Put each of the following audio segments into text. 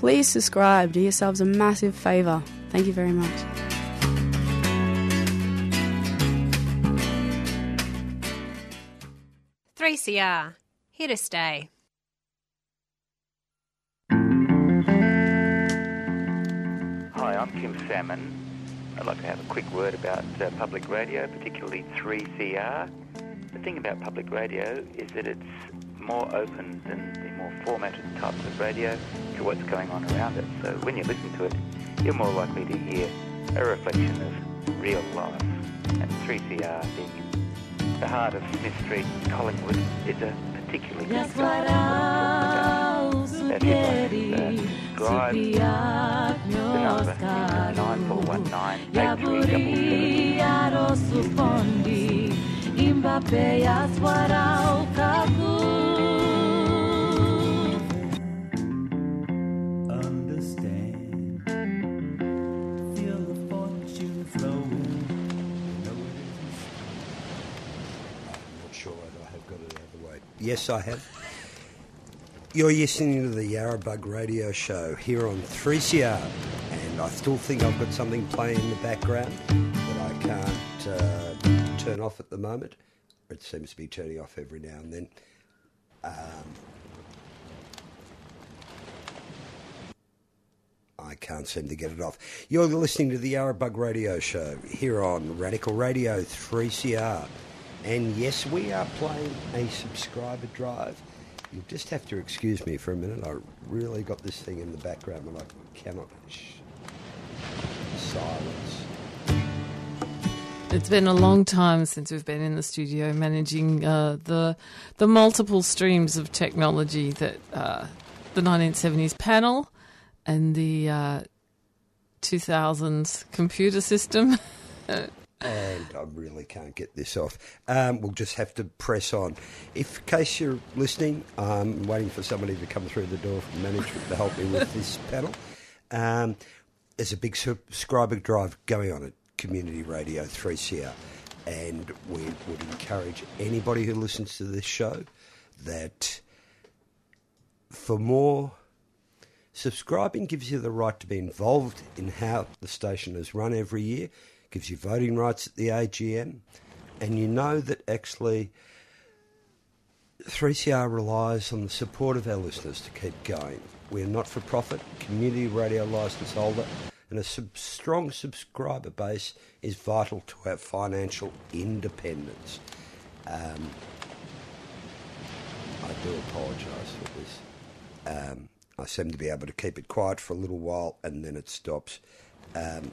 please subscribe. Do yourselves a massive favour. Thank you very much. Three CR, here to stay. Hi, I'm Kim Salmon. I'd like to have a quick word about uh, public radio, particularly 3CR. The thing about public radio is that it's more open than the more formatted types of radio to what's going on around it. So when you listen to it, you're more likely to hear a reflection of real life. And 3CR being in the heart of Smith Street, Collingwood, is a particularly good example of what I'm talking about. That uh. The number is 9419 understand. Yes, I have. You're listening to the Yarrabug radio show here on 3CR, and I still think I've got something playing in the background that I can't uh, turn off at the moment. It seems to be turning off every now and then. Um, I can't seem to get it off. You're listening to the Yarrabug Radio Show here on Radical Radio 3CR. And yes, we are playing a subscriber drive. You'll just have to excuse me for a minute. I really got this thing in the background and I cannot. Silence. It's been a long time since we've been in the studio managing uh, the the multiple streams of technology that uh, the 1970s panel and the uh, 2000s computer system. and I really can't get this off. Um, we'll just have to press on. If, in case you're listening, I'm waiting for somebody to come through the door from management to help me with this panel. Um, there's a big subscriber drive going on at Community Radio 3CR, and we would encourage anybody who listens to this show that for more Subscribing gives you the right to be involved in how the station is run every year, gives you voting rights at the AGM, and you know that actually 3CR relies on the support of our listeners to keep going. We're not for profit, community radio licence holder, and a sub- strong subscriber base is vital to our financial independence. Um, I do apologise for this. Um, I seem to be able to keep it quiet for a little while and then it stops. Um,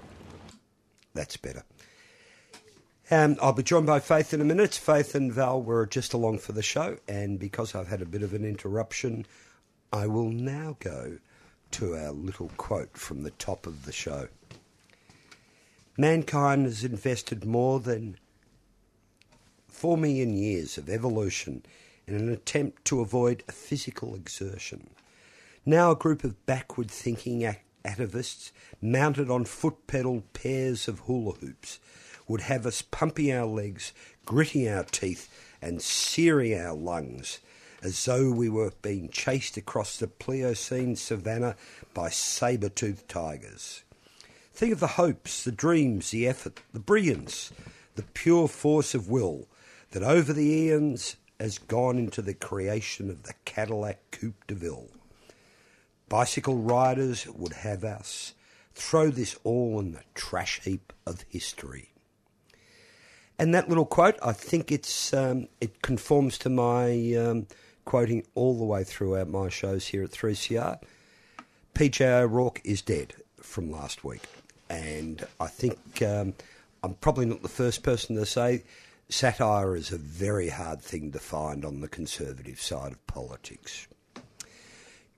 that's better. Um, I'll be joined by Faith in a minute. Faith and Val were just along for the show, and because I've had a bit of an interruption, I will now go to our little quote from the top of the show. Mankind has invested more than four million years of evolution in an attempt to avoid physical exertion. Now, a group of backward thinking atavists mounted on foot pedal pairs of hula hoops would have us pumping our legs, gritting our teeth, and searing our lungs as though we were being chased across the Pliocene savannah by saber toothed tigers. Think of the hopes, the dreams, the effort, the brilliance, the pure force of will that over the eons has gone into the creation of the Cadillac Coupe de Ville. Bicycle riders would have us throw this all in the trash heap of history. And that little quote, I think it's um, it conforms to my um, quoting all the way throughout my shows here at 3CR. PJ O'Rourke is dead from last week, and I think um, I'm probably not the first person to say satire is a very hard thing to find on the conservative side of politics.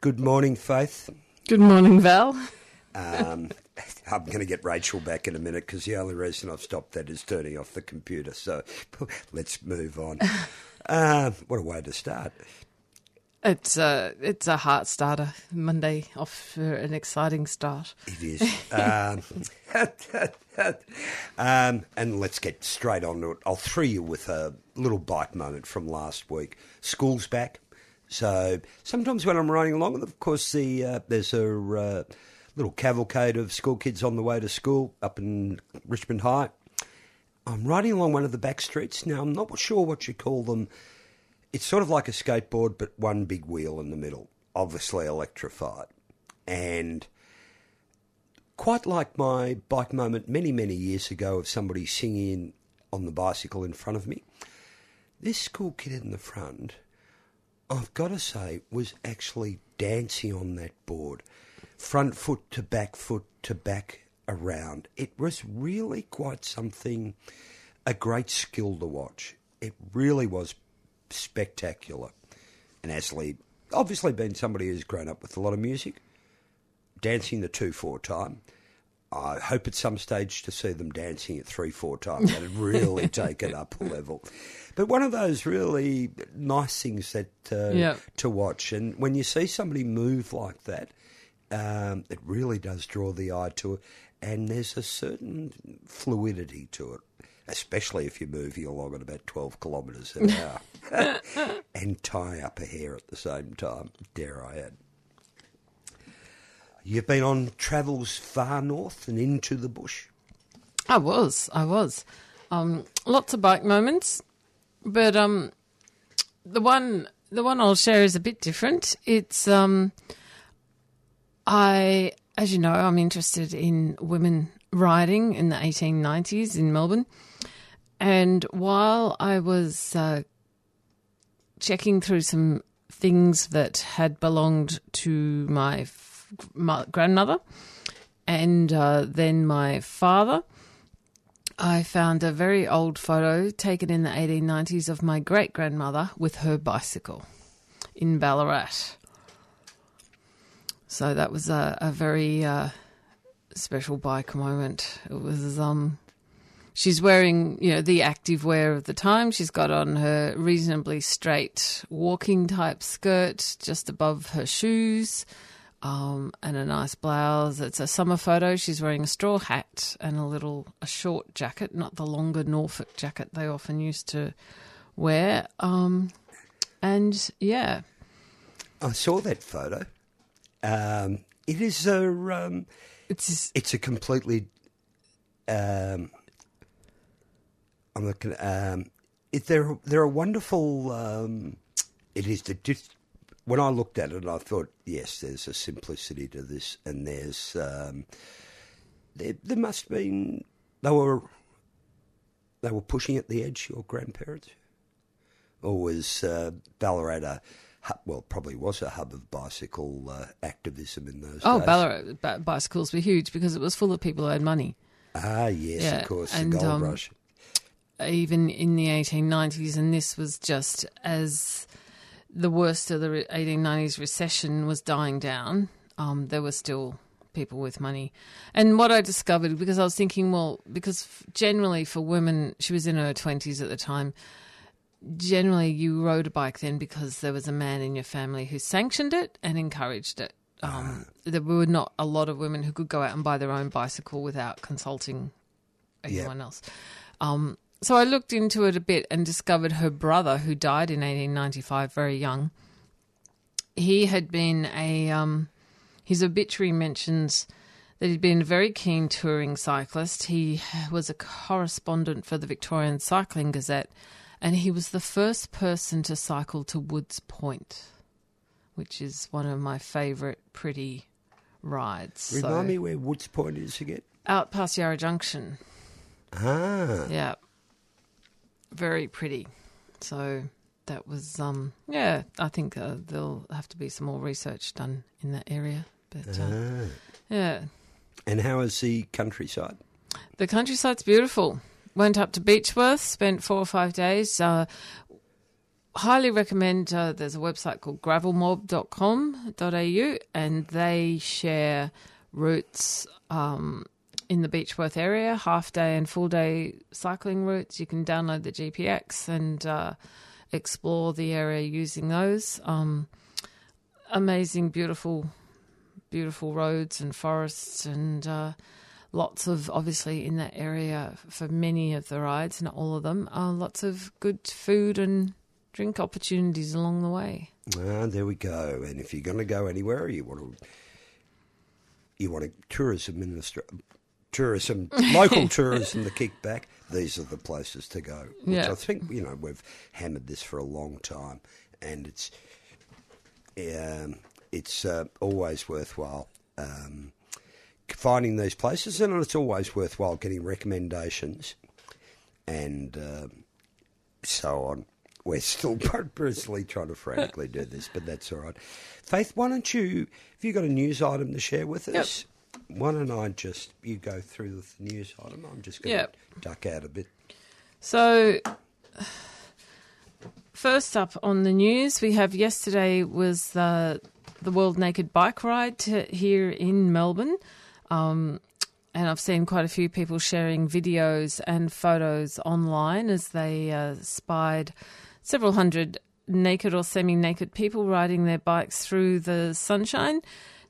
Good morning, Faith. Good morning, Val. Um, I'm going to get Rachel back in a minute because the only reason I've stopped that is turning off the computer. So let's move on. Uh, what a way to start. It's a it's a heart starter. Monday off for an exciting start. It is. um, um, and let's get straight on to it. I'll throw you with a little bite moment from last week. School's back. So sometimes when I'm riding along, of course the uh, there's a uh, little cavalcade of school kids on the way to school up in Richmond High. I'm riding along one of the back streets. Now I'm not sure what you call them. It's sort of like a skateboard, but one big wheel in the middle, obviously electrified, and quite like my bike moment many many years ago of somebody singing on the bicycle in front of me. This school kid in the front I've got to say, was actually dancing on that board, front foot to back foot to back around. It was really quite something, a great skill to watch. It really was spectacular. And Ashley, obviously, being somebody who's grown up with a lot of music, dancing the two four time. I hope at some stage to see them dancing at three, four times. That'd really take it up a level. But one of those really nice things that uh, Yeah. to watch, and when you see somebody move like that, um, it really does draw the eye to it, and there's a certain fluidity to it, especially if you're moving along at about twelve kilometres an hour, and tie up a hair at the same time. Dare I add? You've been on travels far north and into the bush. I was, I was. Um, lots of bike moments, but um, the one the one I'll share is a bit different. It's um, I, as you know, I'm interested in women riding in the 1890s in Melbourne, and while I was uh, checking through some things that had belonged to my, grandmother and uh, then my father. I found a very old photo taken in the 1890s of my great grandmother with her bicycle in Ballarat. So that was a, a very uh, special bike moment. It was um, she's wearing you know the active wear of the time. She's got on her reasonably straight walking type skirt just above her shoes um, and a nice blouse. It's a summer photo. She's wearing a straw hat and a little a short jacket, not the longer Norfolk jacket they often used to wear. Um, and yeah, I saw that photo. Um, it is a um, it's it's a completely. Um, I'm looking. Um, it, they're they're a wonderful. Um, it is the when I looked at it, I thought, yes, there's a simplicity to this, and there's um, there, there must have been they were they were pushing at the edge. Your grandparents, or was uh, Ballarat a well, probably was a hub of bicycle uh, activism in those oh days. Oh, Ballarat bi- bicycles were huge because it was full of people who had money. Ah, yes, Yeah, of course, and, the gold um, rush. even in the 1890s, and this was just as the worst of the 1890s recession was dying down. Um, there were still people with money, and what I discovered because I was thinking, well, because generally for women, she was in her 20s at the time. Generally, you rode a bike then because there was a man in your family who sanctioned it and encouraged it. Um, there were not a lot of women who could go out and buy their own bicycle without consulting anyone else. Um, so I looked into it a bit and discovered her brother, who died in 1895, very young. He had been a um, his obituary mentions that he'd been a very keen touring cyclist. He was a correspondent for the Victorian Cycling Gazette, and he was the first person to cycle to Woods Point, which is one of my favourite pretty rides. Remind So- me where Woods Point is again. out past Yarra Junction. Ah, Yeah. Very pretty. So that was, um, yeah, I think uh, there'll have to be some more research done in that area. But uh, ah. yeah, And how is the countryside? the countryside's beautiful. Went up to Beechworth, spent four or five days. Uh, highly recommend, uh, there's a website called gravelmob.com.au and they share routes um, in the Beechworth area, half day and full day cycling routes. You can download the GPX and uh, explore the area using those. Um, amazing, beautiful, beautiful roads and forests and uh, lots of obviously in that area for many of the rides, not all of them. Uh, lots of good food and drink opportunities along the way. Ah, there we go. And if you're going to go anywhere, you want to you want a tourism minister, tourism, local tourism the kickback. These are the places to go. Which Yeah. I think you know we've hammered this for a long time, and it's um, it's uh, always worthwhile. Um, finding these places, and it's always worthwhile getting recommendations and um, so on. We're still purposely trying to frantically do this, but that's all right. Faith, why don't you, have you got a news item to share with us? Why don't I just, you go through the news item? I'm just going to Yep. duck out a bit. So, first up on the news, we have yesterday was the the World Naked Bike Ride to, here in Melbourne, um, and I've seen quite a few people sharing videos and photos online as they uh, spied several hundred naked or semi-naked people riding their bikes through the sunshine.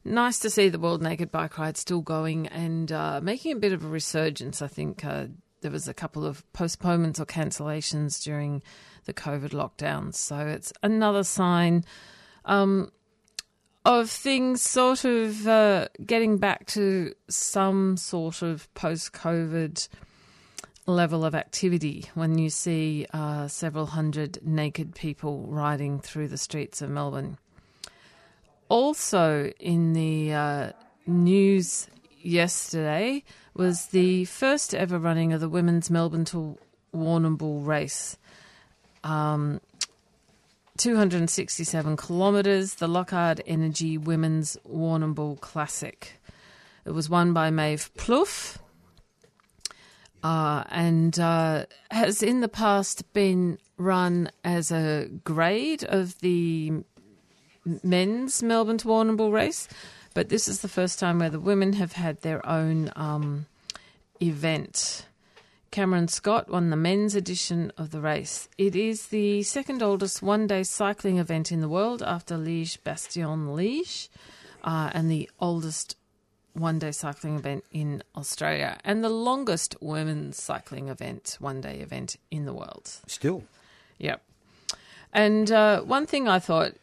Nice to see the World Naked Bike Ride still going and uh, making a bit of a resurgence. I think uh, there was a couple of postponements or cancellations during the COVID lockdowns, so it's another sign um, of things sort of uh, getting back to some sort of post-COVID level of activity when you see uh, several hundred naked people riding through the streets of Melbourne. Also, in the uh, news yesterday was the first ever running of the women's Melbourne to Warrnambool race. Um, 267 kilometres, the Lochard Energy Women's Warrnambool Classic. It was won by Maeve Plouffe uh, and uh, has in the past been run as a grade of the men's Melbourne to Warrnambool race, but this is the first time where the women have had their own um, event. Cameron Scott won the men's edition of the race. It is the second oldest one day cycling event in the world after Liège Bastogne Liège, uh, and the oldest one day cycling event in Australia, and the longest women's cycling event, one day event in the world. Still, Yep. And uh, one thing I thought,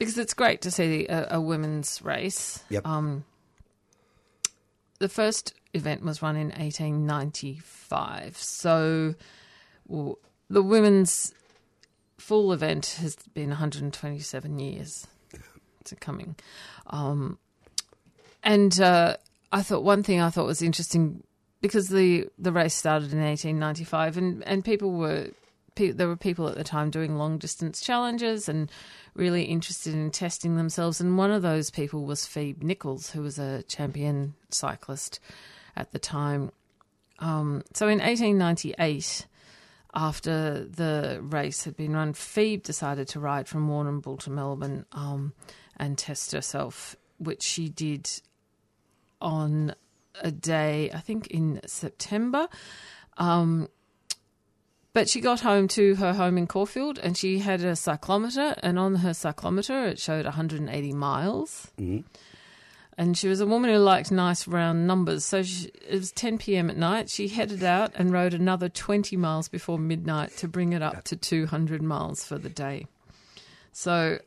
because it's great to see a, a women's race. Yep. Um, the first event was run in 1895. So well, the women's full event has been 127 years to coming. Um, and uh, I thought one thing I thought was interesting because the the race started in 1895 and, and people were pe- there were people at the time doing long distance challenges and really interested in testing themselves and one of those people was Phoebe Nichols who was a champion cyclist at the time um, so in 1898 after the race had been run Phoebe decided to ride from Warrnambool to Melbourne um, and test herself which she did on a day, I think in September. Um, but she got home to her home in Caulfield and she had a cyclometer, and on her cyclometer it showed 180 miles. And she was a woman who liked nice round numbers. So she, it was 10 p.m. at night. She headed out and rode another 20 miles before midnight to bring it up to 200 miles for the day. So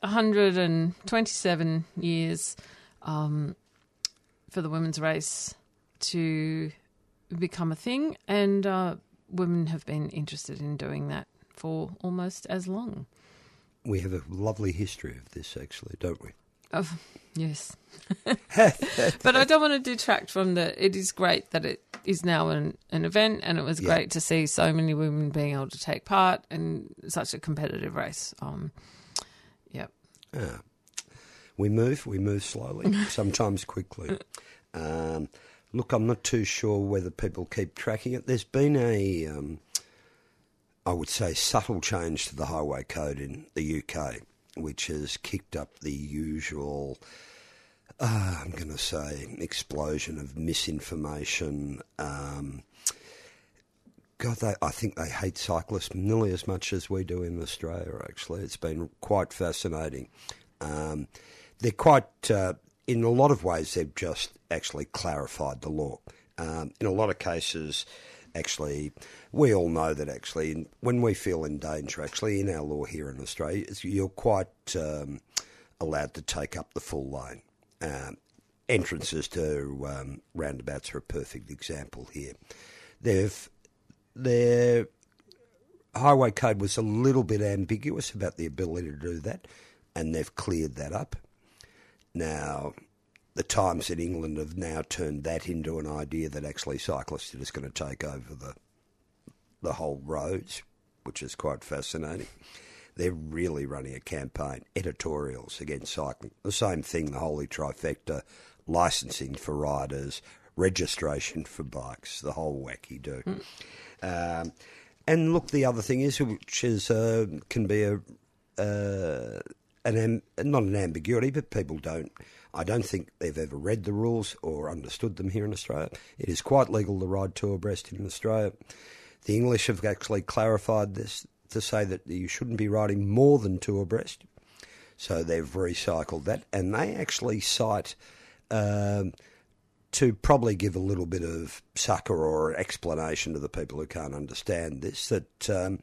127 years um, for the women's race to become a thing, and uh, women have been interested in doing that for almost as long. we have a lovely history of this, actually, don't we? Oh, yes. but I don't want to detract from the. It is great that it is now an, an event, and it was Yeah. great to see so many women being able to take part in such a competitive race. Um, yep. Ah. We move, we move slowly, sometimes quickly. Um, look, I'm not too sure whether people keep tracking it. There's been a, um, I would say, subtle change to the highway code in the UK, which has kicked up the usual, uh, I'm going to say, explosion of misinformation. Um, God, they, I think they hate cyclists nearly as much as we do in Australia, actually. It's been quite fascinating. Um, they're quite, uh, in a lot of ways, they've just actually clarified the law. Um, in a lot of cases, actually, we all know that actually, when we feel in danger, actually, in our law here in Australia, you're quite um, allowed to take up the full lane. Um, entrances to um, roundabouts are a perfect example here. They've their highway code was a little bit ambiguous about the ability to do that, and they've cleared that up. Now, the Times in England have now turned that into an idea that actually cyclists are just going to take over the the whole roads, which is quite fascinating. They're really running a campaign, editorials against cycling. The same thing, the holy trifecta, licensing for riders, registration for bikes, the whole wacky do. Um, and look, the other thing is, which is uh, can be a uh, an not an ambiguity, but people don't. I don't think they've ever read the rules or understood them here in Australia. It is quite legal to ride two abreast in Australia. The English have actually clarified this to say that you shouldn't be riding more than two abreast. So they've recycled that, and they actually cite um, to probably give a little bit of succour or explanation to the people who can't understand this that um,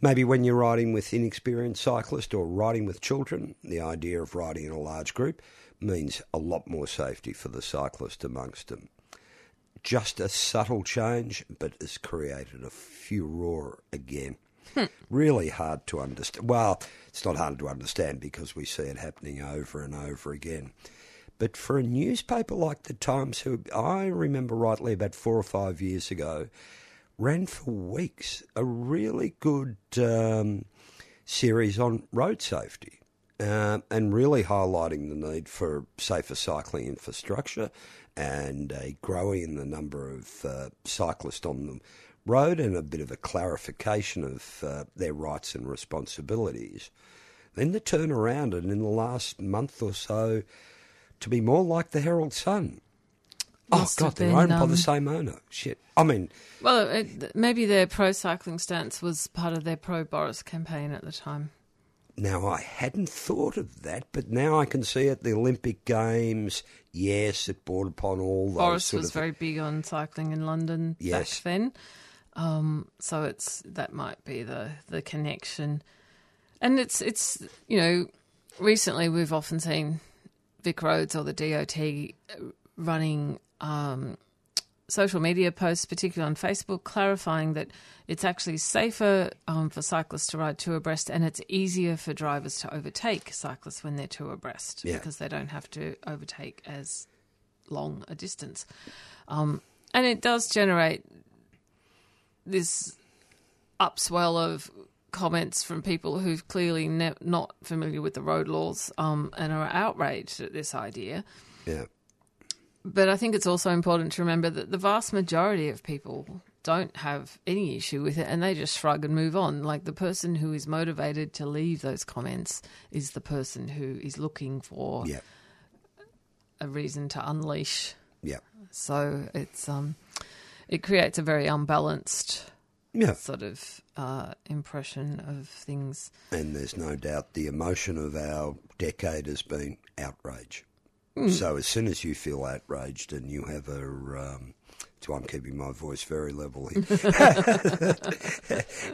maybe when you're riding with inexperienced cyclists or riding with children, the idea of riding in a large group means a lot more safety for the cyclist amongst them. Just a subtle change, but has created a furore again. Hmm. Really hard to understand. Well, it's not hard to understand because we see it happening over and over again. But for a newspaper like the Times, who I remember rightly about four or five years ago, ran for weeks a really good um, series on road safety um, and really highlighting the need for safer cycling infrastructure and a growing in the number of uh, cyclists on the road and a bit of a clarification of uh, their rights and responsibilities. Then the turn around and in the last month or so to be more like the Herald Sun. Oh God, have they're been, owned by um, the same owner. Shit. I mean, Well, it, maybe their pro cycling stance was part of their pro Boris campaign at the time. Now, I hadn't thought of that, but now I can see it. The Olympic Games, yes, it brought upon all those Boris was very big on cycling in London Yes. back then, um, so it's that might be the the connection. And it's it's you know recently we've often seen Vic Roads or the DOT running um, social media posts, particularly on Facebook, clarifying that it's actually safer um, for cyclists to ride two abreast and it's easier for drivers to overtake cyclists when they're two abreast Yeah. because they don't have to overtake as long a distance. Um, and it does generate this upswell of comments from people who've clearly ne- not familiar with the road laws um, and are outraged at this idea. yeah. But I think it's also important to remember that the vast majority of people don't have any issue with it and they just shrug and move on. Like the person who is motivated to leave those comments is the person who is looking for Yeah. a reason to unleash. Yeah. So it's um, it creates a very unbalanced Yeah. sort of uh, impression of things. And there's no doubt the emotion of our decade has been outrage. So as soon as you feel outraged and you have a, um, so I'm keeping my voice very level here,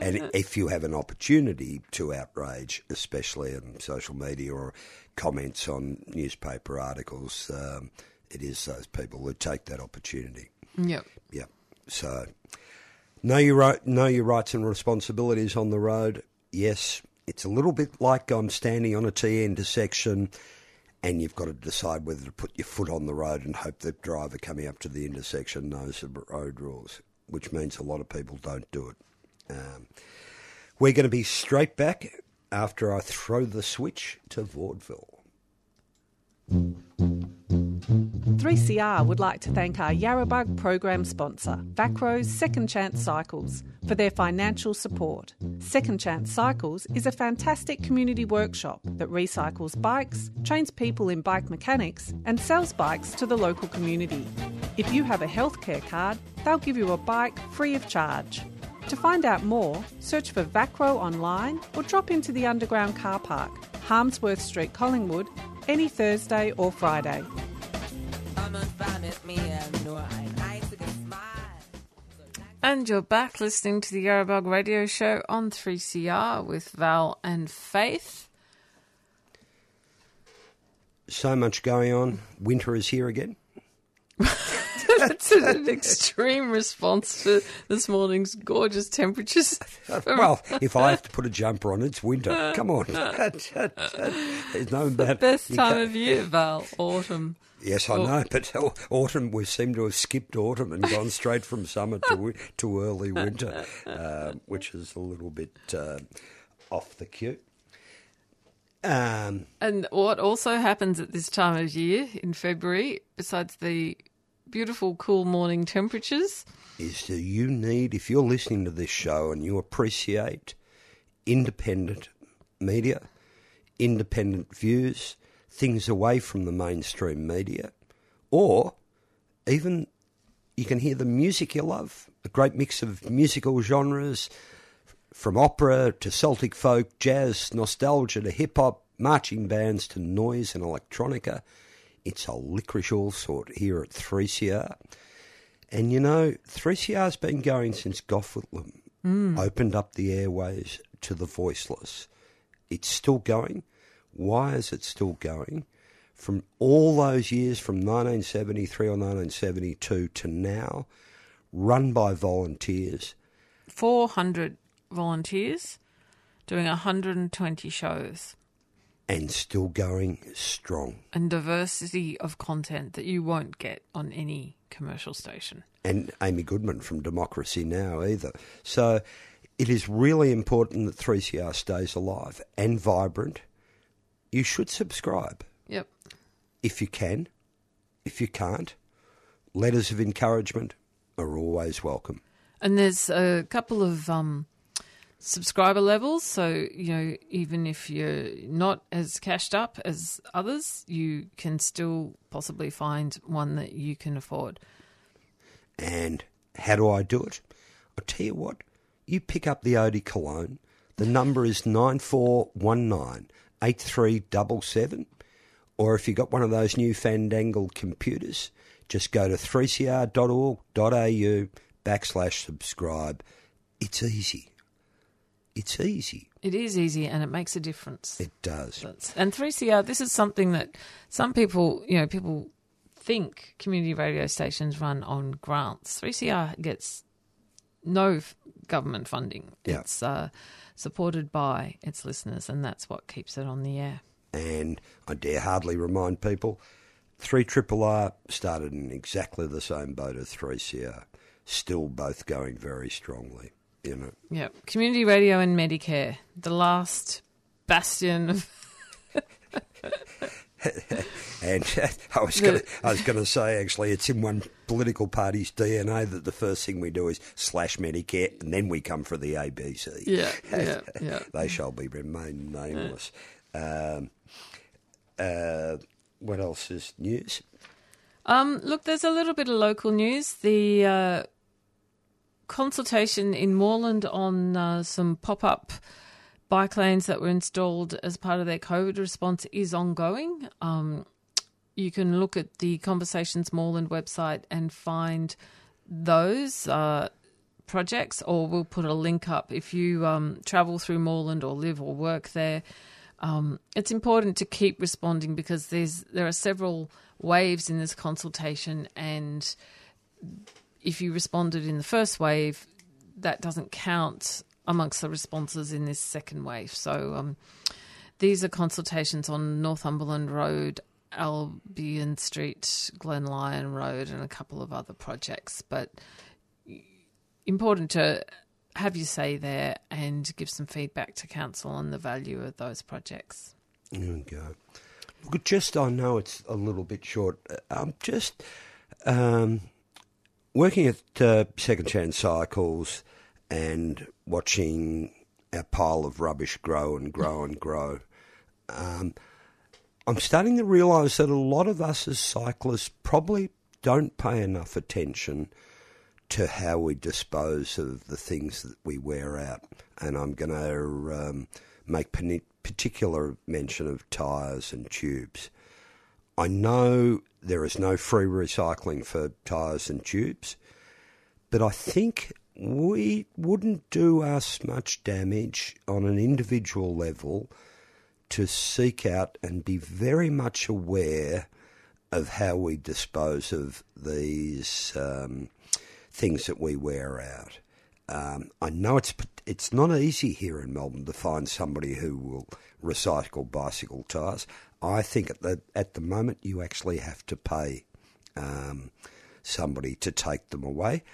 and if you have an opportunity to outrage, especially in social media or comments on newspaper articles, um, it is those people who take that opportunity. Yep. Yeah. So know your right, know your rights and responsibilities on the road. Yes, it's a little bit like I'm standing on a T intersection, and you've got to decide whether to put your foot on the road and hope the driver coming up to the intersection knows the road rules, which means a lot of people don't do it. Um, we're going to be straight back after I throw the switch to vaudeville. 3CR would like to thank our Yarrabug program sponsor, Vacro's Second Chance Cycles, for their financial support. Second Chance Cycles is a fantastic community workshop that recycles bikes, trains people in bike mechanics, and sells bikes to the local community. If you have a healthcare card, they'll give you a bike free of charge. To find out more, search for Vacro online or drop into the underground car park, Harmsworth Street, Collingwood, any Thursday or Friday. And you're back listening to the Yarrabug Radio Show on 3CR with Val and Faith. So much going on. Winter is here again. That's an extreme response to this morning's gorgeous temperatures. Well, if I have to put a jumper on, it's winter. Come on. There's no the about- best time of year, Val, autumn. Yes, I Well- know, but autumn we seem to have skipped autumn and gone straight from summer to to early winter, um, which is a little bit uh, off the cue. Um, And what also happens at this time of year in February, besides the beautiful cool morning temperatures, is that you need, if you're listening to this show and you appreciate independent media, independent views, things away from the mainstream media, or even you can hear the music you love, a great mix of musical genres, from opera to Celtic folk, jazz, nostalgia to hip hop, marching bands to noise and electronica. It's a licorice all sort here at 3CR. And you know, 3CR's been going since Gough Whitlam mm. opened up the airways to the voiceless. It's still going. Why is it still going? From all those years, from 1973 or 1972 to now, run by volunteers, 400 volunteers doing 120 shows and still going strong. and diversity of content that you won't get on any commercial station. and Amy Goodman from Democracy Now! either. So it is really important that 3CR stays alive and vibrant. You should subscribe Yep. if you can. If you can't, letters of encouragement are always welcome. And there's a couple of um, subscriber levels. So, you know, even if you're not as cashed up as others, you can still possibly find one that you can afford. And how do I do it? I'll tell you what, you pick up the Odie Cologne. The number is 9419 8377. Or if you've got one of those new fandangled computers, just go to 3cr.org.au backslash subscribe. It's easy. It's easy. It is easy and it makes a difference. It does. And 3CR, this is something that some people, you know, people think community radio stations run on grants. 3CR gets no government funding. Yeah. It's uh, supported by its listeners, and that's what keeps it on the air. And I dare hardly remind people, 3 Triple R started in exactly the same boat as 3CR. Still both going very strongly, you know. Yeah, community radio and Medicare, the last bastion of And I was going to, I was going to say actually, it's in one political party's DNA that the first thing we do is slash Medicare, and then we come for the ABC. yeah, yeah, yeah. they shall be remain nameless. Um, uh, what else is news? Um, look, there's a little bit of local news. The uh, consultation in Moreland on uh, some pop up bike lanes that were installed as part of their COVID response is ongoing. Um, you can look at the Conversations Moreland website and find those uh, projects, or we'll put a link up if you um, travel through Moreland or live or work there. Um, it's important to keep responding because there's there are several waves in this consultation, and if you responded in the first wave, that doesn't count amongst the responses in this second wave. So um, these are consultations on Northumberland Road, Albion Street, Glenlyon Road, and a couple of other projects. But important to have your say there and give some feedback to council on the value of those projects. There we go. Just I know it's a little bit short. Uh, I'm just um, working at uh, Second Chance Cycles and watching our pile of rubbish grow and grow and grow. Um, I'm starting to realise that a lot of us as cyclists probably don't pay enough attention to how we dispose of the things that we wear out. And I'm going to um, make particular mention of tyres and tubes. I know there is no free recycling for tyres and tubes, but I think we wouldn't do us much damage on an individual level to seek out and be very much aware of how we dispose of these um, things that we wear out. Um, I know it's it's not easy here in Melbourne to find somebody who will recycle bicycle tyres. I think at the at the moment you actually have to pay um, somebody to take them away.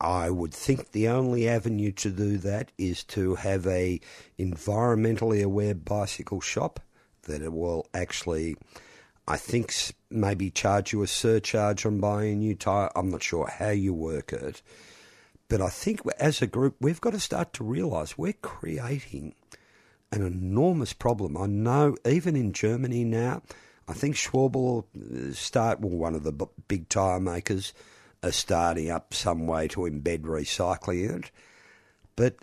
I would think the only avenue to do that is to have a environmentally aware bicycle shop that it will actually, I think, maybe charge you a surcharge on buying a new tyre. I'm not sure how you work it, but I think as a group we've got to start to realise we're creating an enormous problem. I know even in Germany now, I think Schwalbe uh, start well, one of the big tyre makers are starting up some way to embed recycling in it, but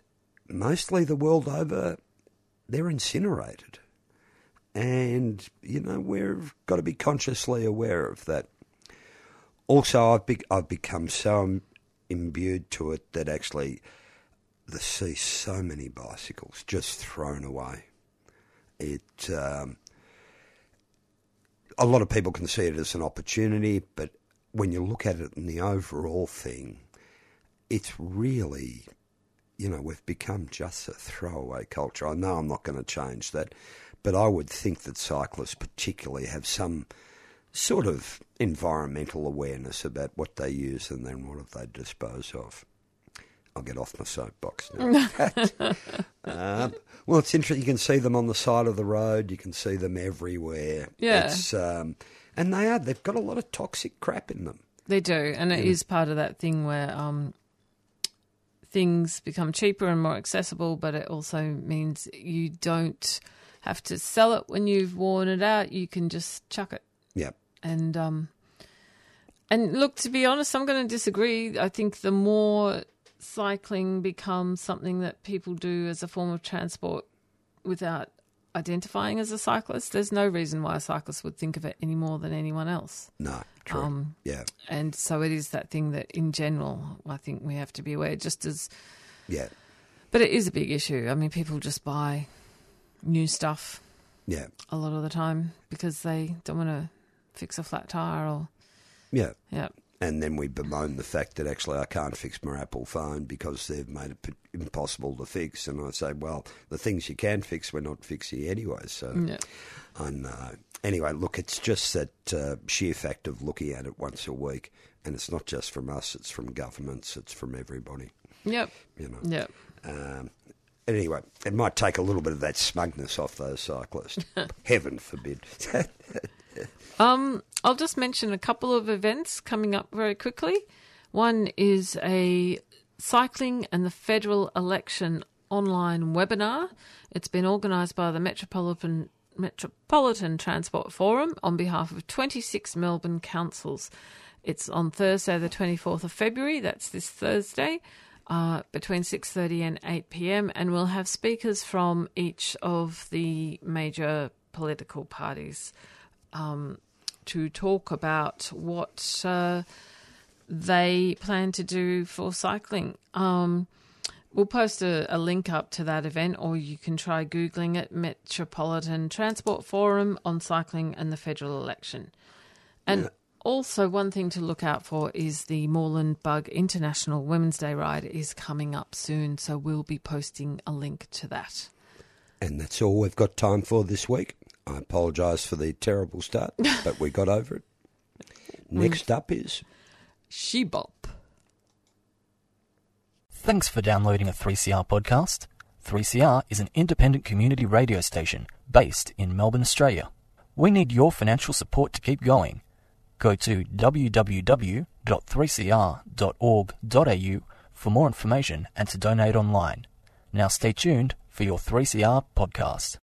mostly the world over, they're incinerated, and you know we've got to be consciously aware of that. Also, I've be- I've become so imbued to it that actually the see so many bicycles just thrown away. It um, a lot of people can see it as an opportunity, but when you look at it in the overall thing, it's really, you know, we've become just a throwaway culture. I know I'm not going to change that, but I would think that cyclists, particularly, have some sort of environmental awareness about what they use and then what they dispose of. I'll get off my soapbox now. um, well, it's interesting. You can see them on the side of the road. You can see them everywhere. Yeah. It's, um, and they are. They've got a lot of toxic crap in them. They do, and it is part of that thing where um, things become cheaper and more accessible, but it also means you don't have to sell it when you've worn it out. You can just chuck it. Yep. And um, and look, to be honest, I'm going to disagree. I think the more cycling becomes something that people do as a form of transport without identifying as a cyclist, there's no reason why a cyclist would think of it any more than anyone else. No. True. Um, yeah. And so it is that thing that, in general, I think we have to be aware. Just as, Yeah. but it is a big issue. I mean, people just buy new stuff Yeah. a lot of the time because they don't want to fix a flat tire or Yeah. yeah, And then we bemoan the fact that actually I can't fix my Apple phone because they've made it impossible to fix. And I say, well, the things you can fix, we're not fixing anyway. So yeah, I know. Anyway, look, it's just that uh, sheer fact of looking at it once a week. And it's not just from us, it's from governments, it's from everybody, yep, you know. yep. Um, anyway, it might take a little bit of that smugness off those cyclists. Heaven forbid. Um, I'll just mention a couple of events coming up very quickly. One is a cycling and the federal election online webinar. It's been organised by the Metropolitan Metropolitan Transport Forum on behalf of 26 Melbourne councils. It's on Thursday, the 24th of February. That's this Thursday, uh, between 6:30 and 8 p.m. And we'll have speakers from each of the major political parties um, to talk about what uh, they plan to do for cycling. Um, we'll post a, a link up to that event, or you can try Googling it Metropolitan Transport Forum on cycling and the federal election. And also, one thing to look out for is the Moreland Bug International Women's Day ride is coming up soon, so we'll be posting a link to that. And that's all we've got time for this week. I apologise for the terrible start, but we got over it. Next up is Shebop. Thanks for downloading a 3CR podcast. 3CR is an independent community radio station based in Melbourne, Australia. We need your financial support to keep going. Go to www.3cr.org.au for more information and to donate online. Now stay tuned for your 3CR podcast.